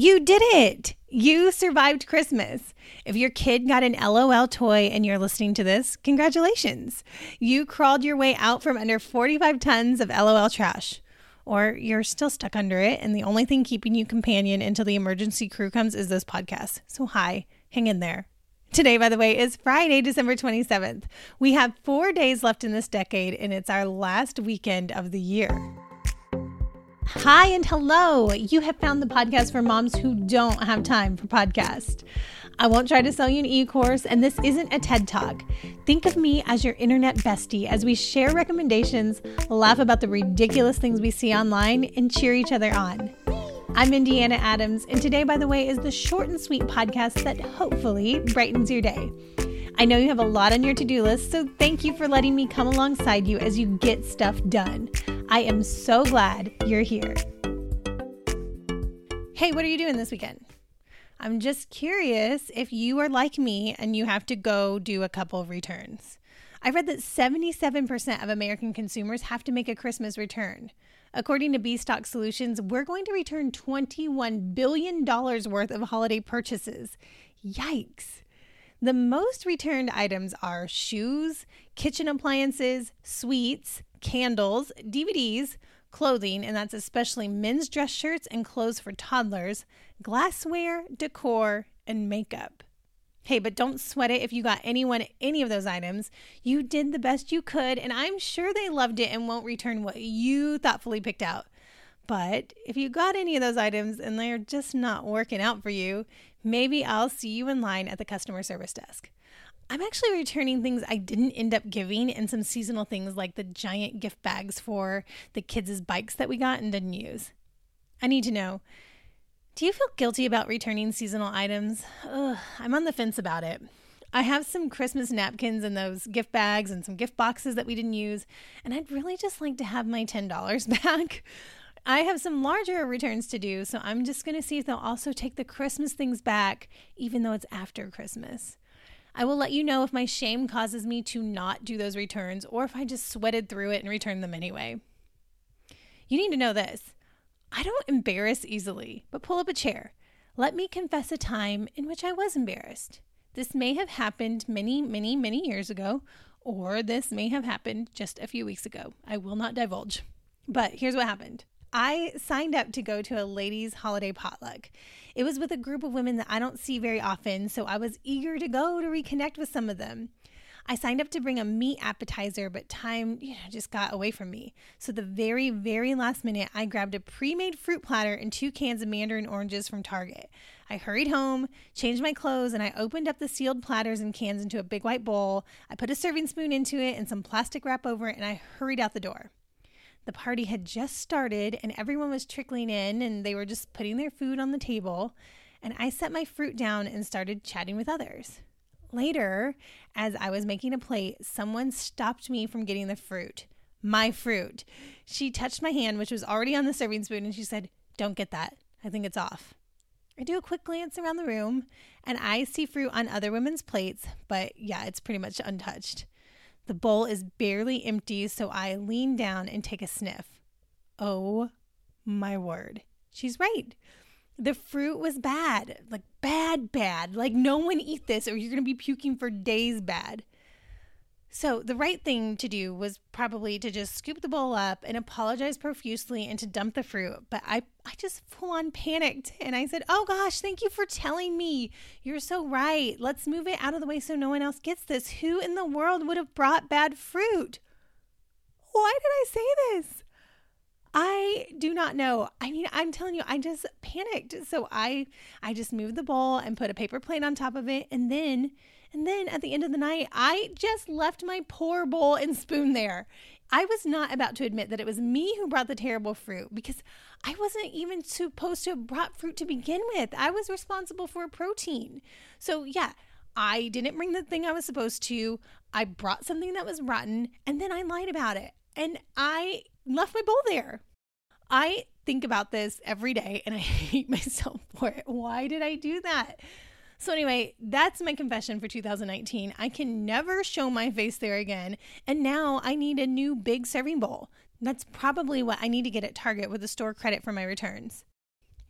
You did it. You survived Christmas. If your kid got an LOL toy and you're listening to this, congratulations. You crawled your way out from under 45 tons of LOL trash. Or you're still stuck under it, and the only thing keeping you companion until the emergency crew comes is this podcast. So, hi, hang in there. Today, by the way, is Friday, December 27th. We have four days left in this decade, and it's our last weekend of the year. Hi and hello. You have found the podcast for moms who don't have time for podcast. I won't try to sell you an e course, and this isn't a TED Talk. Think of me as your internet bestie as we share recommendations, laugh about the ridiculous things we see online, and cheer each other on. I'm Indiana Adams, and today, by the way, is the short and sweet podcast that hopefully brightens your day. I know you have a lot on your to do list, so thank you for letting me come alongside you as you get stuff done. I am so glad you're here. Hey, what are you doing this weekend? I'm just curious if you are like me and you have to go do a couple of returns. I read that 77% of American consumers have to make a Christmas return. According to B Stock Solutions, we're going to return $21 billion worth of holiday purchases. Yikes. The most returned items are shoes, kitchen appliances, sweets, candles, DVDs, clothing, and that's especially men's dress shirts and clothes for toddlers, glassware, decor, and makeup. Hey, but don't sweat it if you got anyone any of those items. You did the best you could, and I'm sure they loved it and won't return what you thoughtfully picked out. But if you got any of those items and they're just not working out for you, maybe I'll see you in line at the customer service desk. I'm actually returning things I didn't end up giving and some seasonal things like the giant gift bags for the kids' bikes that we got and didn't use. I need to know do you feel guilty about returning seasonal items? Ugh, I'm on the fence about it. I have some Christmas napkins and those gift bags and some gift boxes that we didn't use, and I'd really just like to have my $10 back. I have some larger returns to do, so I'm just going to see if they'll also take the Christmas things back, even though it's after Christmas. I will let you know if my shame causes me to not do those returns or if I just sweated through it and returned them anyway. You need to know this I don't embarrass easily, but pull up a chair. Let me confess a time in which I was embarrassed. This may have happened many, many, many years ago, or this may have happened just a few weeks ago. I will not divulge. But here's what happened. I signed up to go to a ladies' holiday potluck. It was with a group of women that I don't see very often, so I was eager to go to reconnect with some of them. I signed up to bring a meat appetizer, but time you know, just got away from me. So the very, very last minute, I grabbed a pre-made fruit platter and two cans of mandarin oranges from Target. I hurried home, changed my clothes, and I opened up the sealed platters and cans into a big white bowl. I put a serving spoon into it and some plastic wrap over it, and I hurried out the door. The party had just started and everyone was trickling in and they were just putting their food on the table. And I set my fruit down and started chatting with others. Later, as I was making a plate, someone stopped me from getting the fruit. My fruit. She touched my hand, which was already on the serving spoon, and she said, Don't get that. I think it's off. I do a quick glance around the room and I see fruit on other women's plates, but yeah, it's pretty much untouched. The bowl is barely empty, so I lean down and take a sniff. Oh my word. She's right. The fruit was bad, like bad, bad. Like no one eat this or you're going to be puking for days bad. So, the right thing to do was probably to just scoop the bowl up and apologize profusely and to dump the fruit. But I, I just full on panicked and I said, Oh gosh, thank you for telling me. You're so right. Let's move it out of the way so no one else gets this. Who in the world would have brought bad fruit? Why did I say this? I do not know. I mean, I'm telling you, I just panicked. So I I just moved the bowl and put a paper plate on top of it and then and then at the end of the night, I just left my poor bowl and spoon there. I was not about to admit that it was me who brought the terrible fruit because I wasn't even supposed to have brought fruit to begin with. I was responsible for protein. So, yeah, I didn't bring the thing I was supposed to. I brought something that was rotten and then I lied about it. And I left my bowl there. I think about this every day and I hate myself for it. Why did I do that? So, anyway, that's my confession for 2019. I can never show my face there again. And now I need a new big serving bowl. That's probably what I need to get at Target with the store credit for my returns.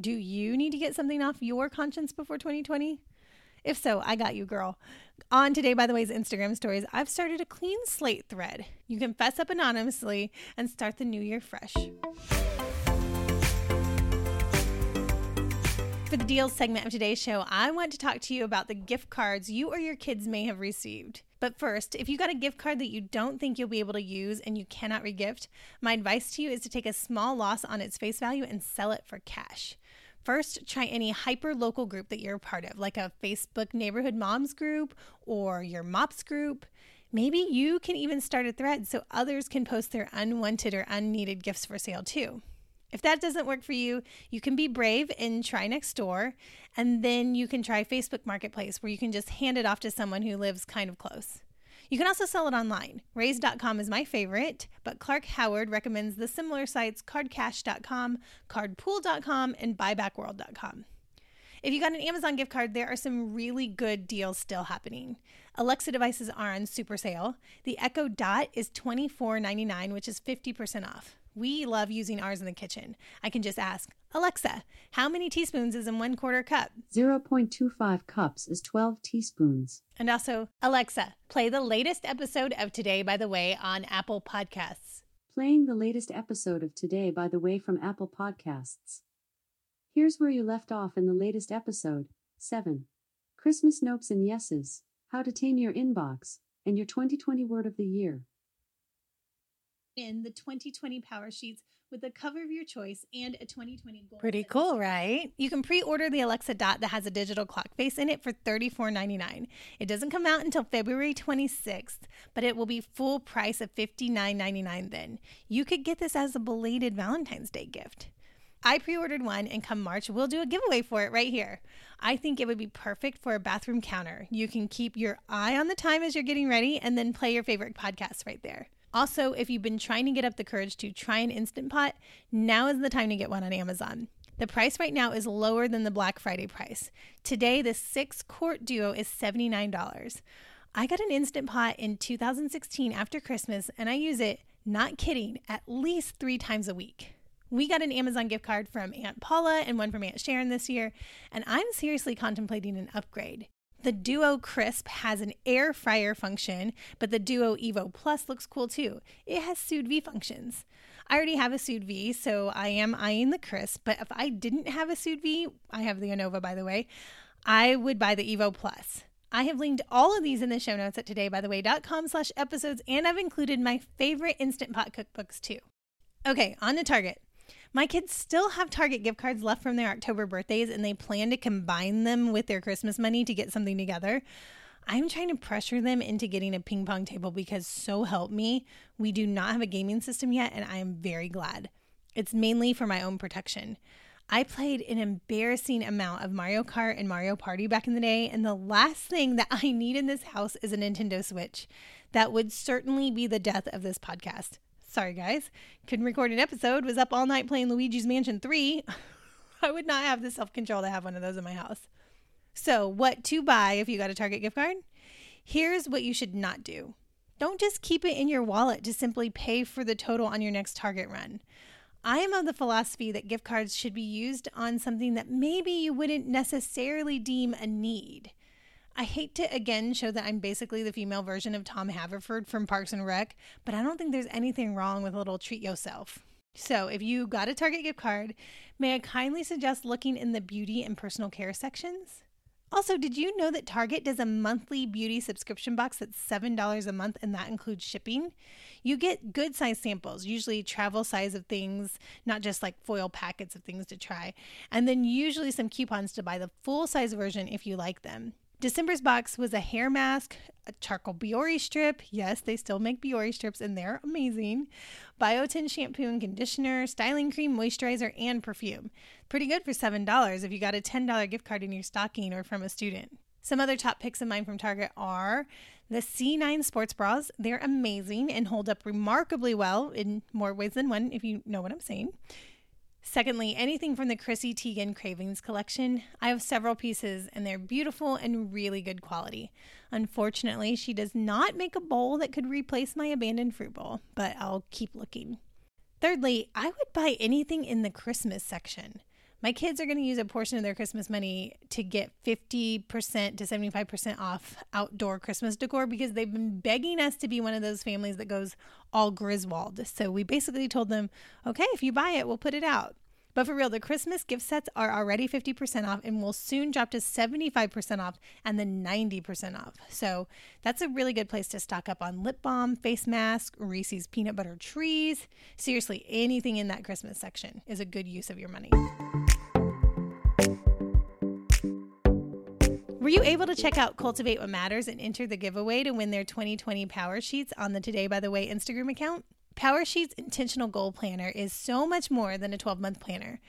Do you need to get something off your conscience before 2020? If so, I got you, girl. On Today, by the way's Instagram stories, I've started a clean slate thread. You can fess up anonymously and start the new year fresh. For the deals segment of today's show, I want to talk to you about the gift cards you or your kids may have received. But first, if you got a gift card that you don't think you'll be able to use and you cannot regift, my advice to you is to take a small loss on its face value and sell it for cash. First, try any hyper local group that you're a part of, like a Facebook neighborhood moms group or your MOPS group. Maybe you can even start a thread so others can post their unwanted or unneeded gifts for sale too. If that doesn't work for you, you can be brave and try Nextdoor. and then you can try Facebook Marketplace where you can just hand it off to someone who lives kind of close. You can also sell it online. Raise.com is my favorite, but Clark Howard recommends the similar sites cardcash.com, cardpool.com, and buybackworld.com. If you got an Amazon gift card, there are some really good deals still happening. Alexa devices are on super sale. The Echo Dot is $24.99, which is 50% off. We love using ours in the kitchen. I can just ask, Alexa, how many teaspoons is in one quarter cup? 0.25 cups is 12 teaspoons. And also, Alexa, play the latest episode of Today by the Way on Apple Podcasts. Playing the latest episode of Today by the Way from Apple Podcasts. Here's where you left off in the latest episode 7. Christmas Nopes and Yeses How to Tame Your Inbox, and your 2020 Word of the Year in the 2020 Power Sheets with the cover of your choice and a 2020 goal. Pretty cool, right? You can pre-order the Alexa Dot that has a digital clock face in it for $34.99. It doesn't come out until February 26th, but it will be full price of $59.99 then. You could get this as a belated Valentine's Day gift. I pre ordered one, and come March, we'll do a giveaway for it right here. I think it would be perfect for a bathroom counter. You can keep your eye on the time as you're getting ready and then play your favorite podcasts right there. Also, if you've been trying to get up the courage to try an Instant Pot, now is the time to get one on Amazon. The price right now is lower than the Black Friday price. Today, the six quart duo is $79. I got an Instant Pot in 2016 after Christmas, and I use it, not kidding, at least three times a week. We got an Amazon gift card from Aunt Paula and one from Aunt Sharon this year, and I'm seriously contemplating an upgrade. The Duo Crisp has an air fryer function, but the Duo Evo Plus looks cool too. It has sous vide functions. I already have a sous vide, so I am eyeing the Crisp, but if I didn't have a sous vide, I have the Anova by the way, I would buy the Evo Plus. I have linked all of these in the show notes at todaybytheway.com slash episodes, and I've included my favorite Instant Pot cookbooks too. Okay, on to Target. My kids still have Target gift cards left from their October birthdays and they plan to combine them with their Christmas money to get something together. I'm trying to pressure them into getting a ping pong table because, so help me, we do not have a gaming system yet, and I am very glad. It's mainly for my own protection. I played an embarrassing amount of Mario Kart and Mario Party back in the day, and the last thing that I need in this house is a Nintendo Switch. That would certainly be the death of this podcast. Sorry, guys. Couldn't record an episode, was up all night playing Luigi's Mansion 3. I would not have the self control to have one of those in my house. So, what to buy if you got a Target gift card? Here's what you should not do don't just keep it in your wallet to simply pay for the total on your next Target run. I am of the philosophy that gift cards should be used on something that maybe you wouldn't necessarily deem a need. I hate to again show that I'm basically the female version of Tom Haverford from Parks and Rec, but I don't think there's anything wrong with a little treat yourself. So, if you got a Target gift card, may I kindly suggest looking in the beauty and personal care sections? Also, did you know that Target does a monthly beauty subscription box that's $7 a month and that includes shipping? You get good size samples, usually travel size of things, not just like foil packets of things to try, and then usually some coupons to buy the full size version if you like them. December's box was a hair mask, a charcoal Biore strip. Yes, they still make Biore strips and they're amazing. Biotin shampoo and conditioner, styling cream, moisturizer, and perfume. Pretty good for $7 if you got a $10 gift card in your stocking or from a student. Some other top picks of mine from Target are the C9 sports bras. They're amazing and hold up remarkably well in more ways than one, if you know what I'm saying. Secondly, anything from the Chrissy Teigen Cravings collection. I have several pieces and they're beautiful and really good quality. Unfortunately, she does not make a bowl that could replace my abandoned fruit bowl, but I'll keep looking. Thirdly, I would buy anything in the Christmas section. My kids are going to use a portion of their Christmas money to get 50% to 75% off outdoor Christmas decor because they've been begging us to be one of those families that goes all Griswold. So we basically told them, okay, if you buy it, we'll put it out. But for real, the Christmas gift sets are already 50% off and will soon drop to 75% off and then 90% off. So that's a really good place to stock up on lip balm, face mask, Reese's peanut butter trees. Seriously, anything in that Christmas section is a good use of your money. Were you able to check out Cultivate What Matters and enter the giveaway to win their 2020 Power Sheets on the Today by the Way Instagram account? Power Sheets Intentional Goal Planner is so much more than a 12 month planner.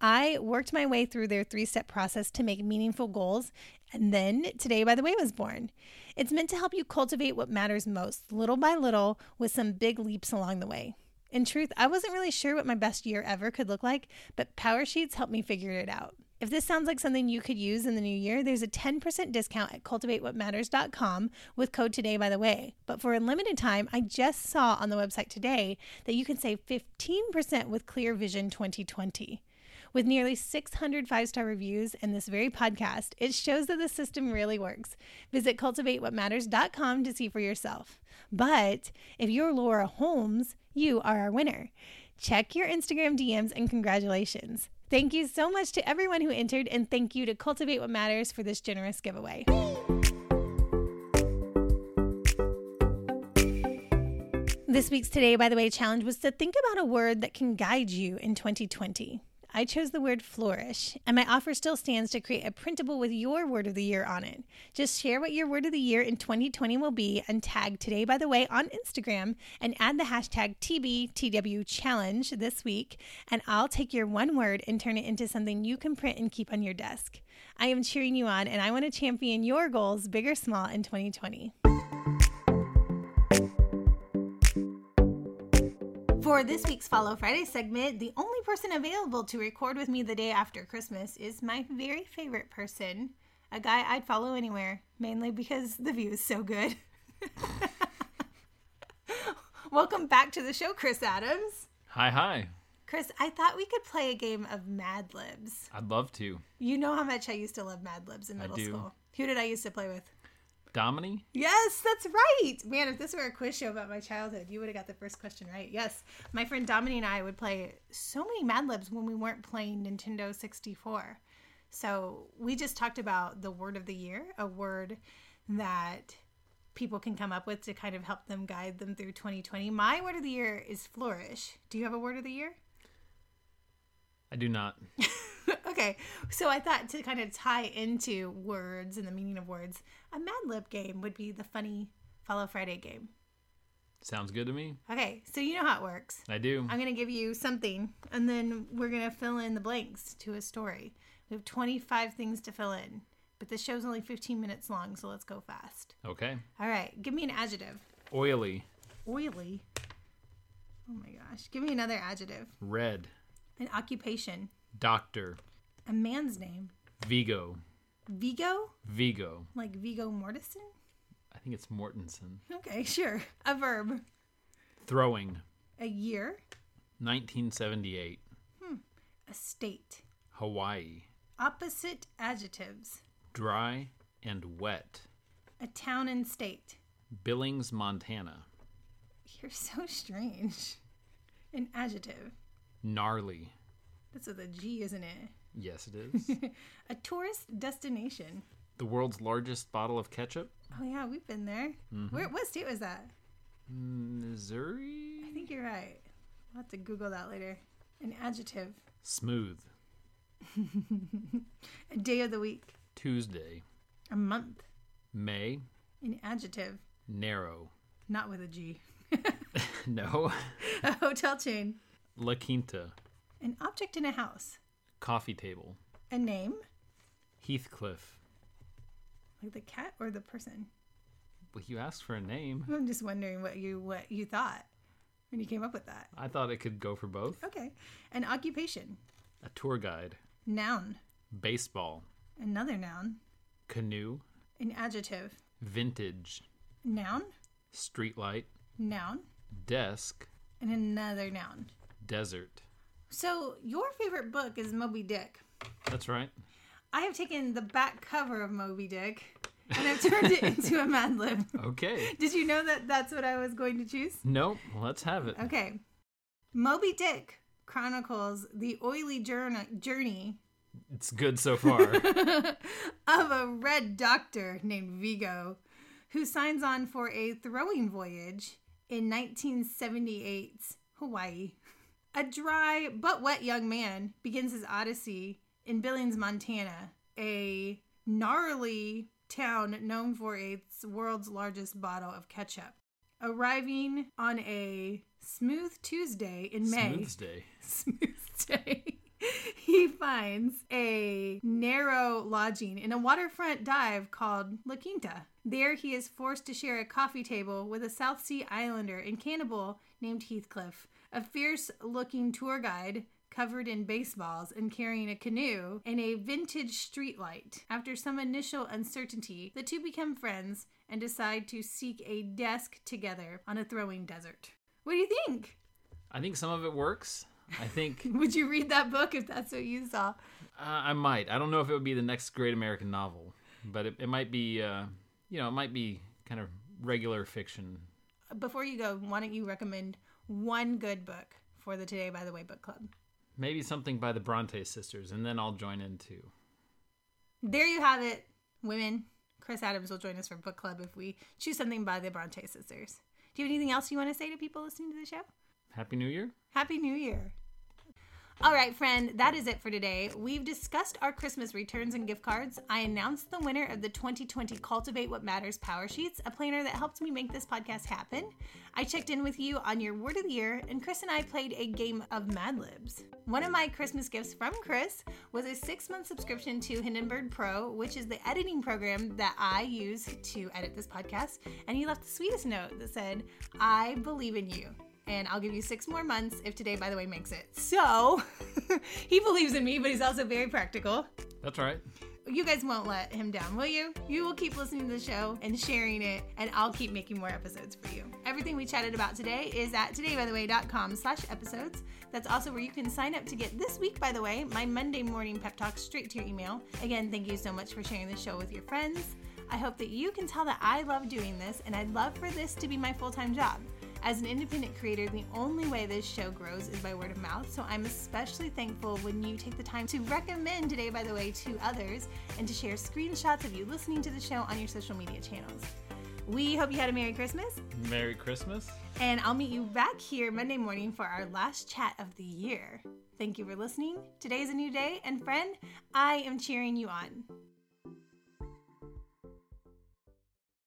I worked my way through their three step process to make meaningful goals, and then Today by the Way was born. It's meant to help you cultivate what matters most, little by little, with some big leaps along the way. In truth, I wasn't really sure what my best year ever could look like, but Power Sheets helped me figure it out. If this sounds like something you could use in the new year, there's a 10% discount at cultivatewhatmatters.com with code today by the way. But for a limited time, I just saw on the website today that you can save 15% with Clear Vision 2020. With nearly 600 five star reviews and this very podcast, it shows that the system really works. Visit cultivatewhatmatters.com to see for yourself. But if you're Laura Holmes, you are our winner. Check your Instagram DMs and congratulations. Thank you so much to everyone who entered, and thank you to Cultivate What Matters for this generous giveaway. This week's Today, by the way, challenge was to think about a word that can guide you in 2020. I chose the word flourish, and my offer still stands to create a printable with your word of the year on it. Just share what your word of the year in 2020 will be and tag Today by the Way on Instagram and add the hashtag TBTW challenge this week, and I'll take your one word and turn it into something you can print and keep on your desk. I am cheering you on, and I want to champion your goals, big or small, in 2020. For this week's Follow Friday segment, the only person available to record with me the day after Christmas is my very favorite person, a guy I'd follow anywhere, mainly because the view is so good. Welcome back to the show, Chris Adams. Hi, hi. Chris, I thought we could play a game of Mad Libs. I'd love to. You know how much I used to love Mad Libs in middle I do. school. Who did I used to play with? Domini? Yes, that's right. Man, if this were a quiz show about my childhood, you would have got the first question right. Yes. My friend Dominique and I would play so many Mad Libs when we weren't playing Nintendo 64. So we just talked about the word of the year, a word that people can come up with to kind of help them guide them through 2020. My word of the year is flourish. Do you have a word of the year? I do not. okay, so I thought to kind of tie into words and the meaning of words, a Mad Lib game would be the funny Follow Friday game. Sounds good to me. Okay, so you know how it works. I do. I'm going to give you something, and then we're going to fill in the blanks to a story. We have 25 things to fill in, but the show's only 15 minutes long, so let's go fast. Okay. All right, give me an adjective. Oily. Oily. Oh my gosh. Give me another adjective. Red. An occupation. Doctor. A man's name. Vigo. Vigo? Vigo. Like Viggo Mortensen? I think it's Mortensen. Okay, sure. A verb. Throwing. A year. 1978. Hmm. A state. Hawaii. Opposite adjectives. Dry and wet. A town and state. Billings, Montana. You're so strange. An adjective. Gnarly. That's with a G, isn't it? Yes, it is. A tourist destination. the world's largest bottle of ketchup. Oh yeah, we've been there. Mm-hmm. Where? What state was that? Missouri. I think you're right. I'll have to Google that later. An adjective. Smooth. A day of the week. Tuesday. A month. May. An adjective. Narrow. Not with a G. No. A hotel chain. La Quinta. An object in a house. Coffee table. A name. Heathcliff. Like the cat or the person. Well, you asked for a name. I'm just wondering what you what you thought when you came up with that. I thought it could go for both. Okay. An occupation. A tour guide. Noun. Baseball. Another noun. Canoe. An adjective. Vintage. Noun. Streetlight. Noun. Desk. And another noun. Desert. So, your favorite book is Moby Dick. That's right. I have taken the back cover of Moby Dick and I've turned it into a Mad Lib. Okay. Did you know that that's what I was going to choose? Nope. Let's have it. Okay. Moby Dick chronicles the oily journey, journey It's good so far. of a red doctor named Vigo who signs on for a throwing voyage in 1978's Hawaii. A dry but wet young man begins his odyssey in Billings, Montana, a gnarly town known for its world's largest bottle of ketchup. Arriving on a smooth Tuesday in May. Smooths Day. smooth day, he finds a narrow lodging in a waterfront dive called La Quinta. There, he is forced to share a coffee table with a South Sea Islander and cannibal named Heathcliff, a fierce looking tour guide covered in baseballs and carrying a canoe and a vintage streetlight. After some initial uncertainty, the two become friends and decide to seek a desk together on a throwing desert. What do you think? I think some of it works. I think Would you read that book if that's what you saw? uh, I might. I don't know if it would be the next great American novel, but it, it might be. Uh, you know, it might be kind of regular fiction. Before you go, why don't you recommend one good book for the Today by the Way book club? Maybe something by the Bronte sisters, and then I'll join in too. There you have it, women. Chris Adams will join us for book club if we choose something by the Bronte sisters. Do you have anything else you want to say to people listening to the show? Happy New Year. Happy New Year. All right, friend, that is it for today. We've discussed our Christmas returns and gift cards. I announced the winner of the 2020 Cultivate What Matters Power Sheets, a planner that helped me make this podcast happen. I checked in with you on your word of the year, and Chris and I played a game of Mad Libs. One of my Christmas gifts from Chris was a six month subscription to Hindenburg Pro, which is the editing program that I use to edit this podcast. And he left the sweetest note that said, I believe in you and I'll give you six more months if today, by the way, makes it. So he believes in me, but he's also very practical. That's right. You guys won't let him down, will you? You will keep listening to the show and sharing it, and I'll keep making more episodes for you. Everything we chatted about today is at todaybytheway.com slash episodes. That's also where you can sign up to get this week, by the way, my Monday morning pep talk straight to your email. Again, thank you so much for sharing the show with your friends. I hope that you can tell that I love doing this, and I'd love for this to be my full time job. As an independent creator, the only way this show grows is by word of mouth, so I'm especially thankful when you take the time to recommend Today by the Way to others and to share screenshots of you listening to the show on your social media channels. We hope you had a Merry Christmas, Merry Christmas. and I'll meet you back here Monday morning for our last chat of the year. Thank you for listening. Today's a new day, and friend, I am cheering you on.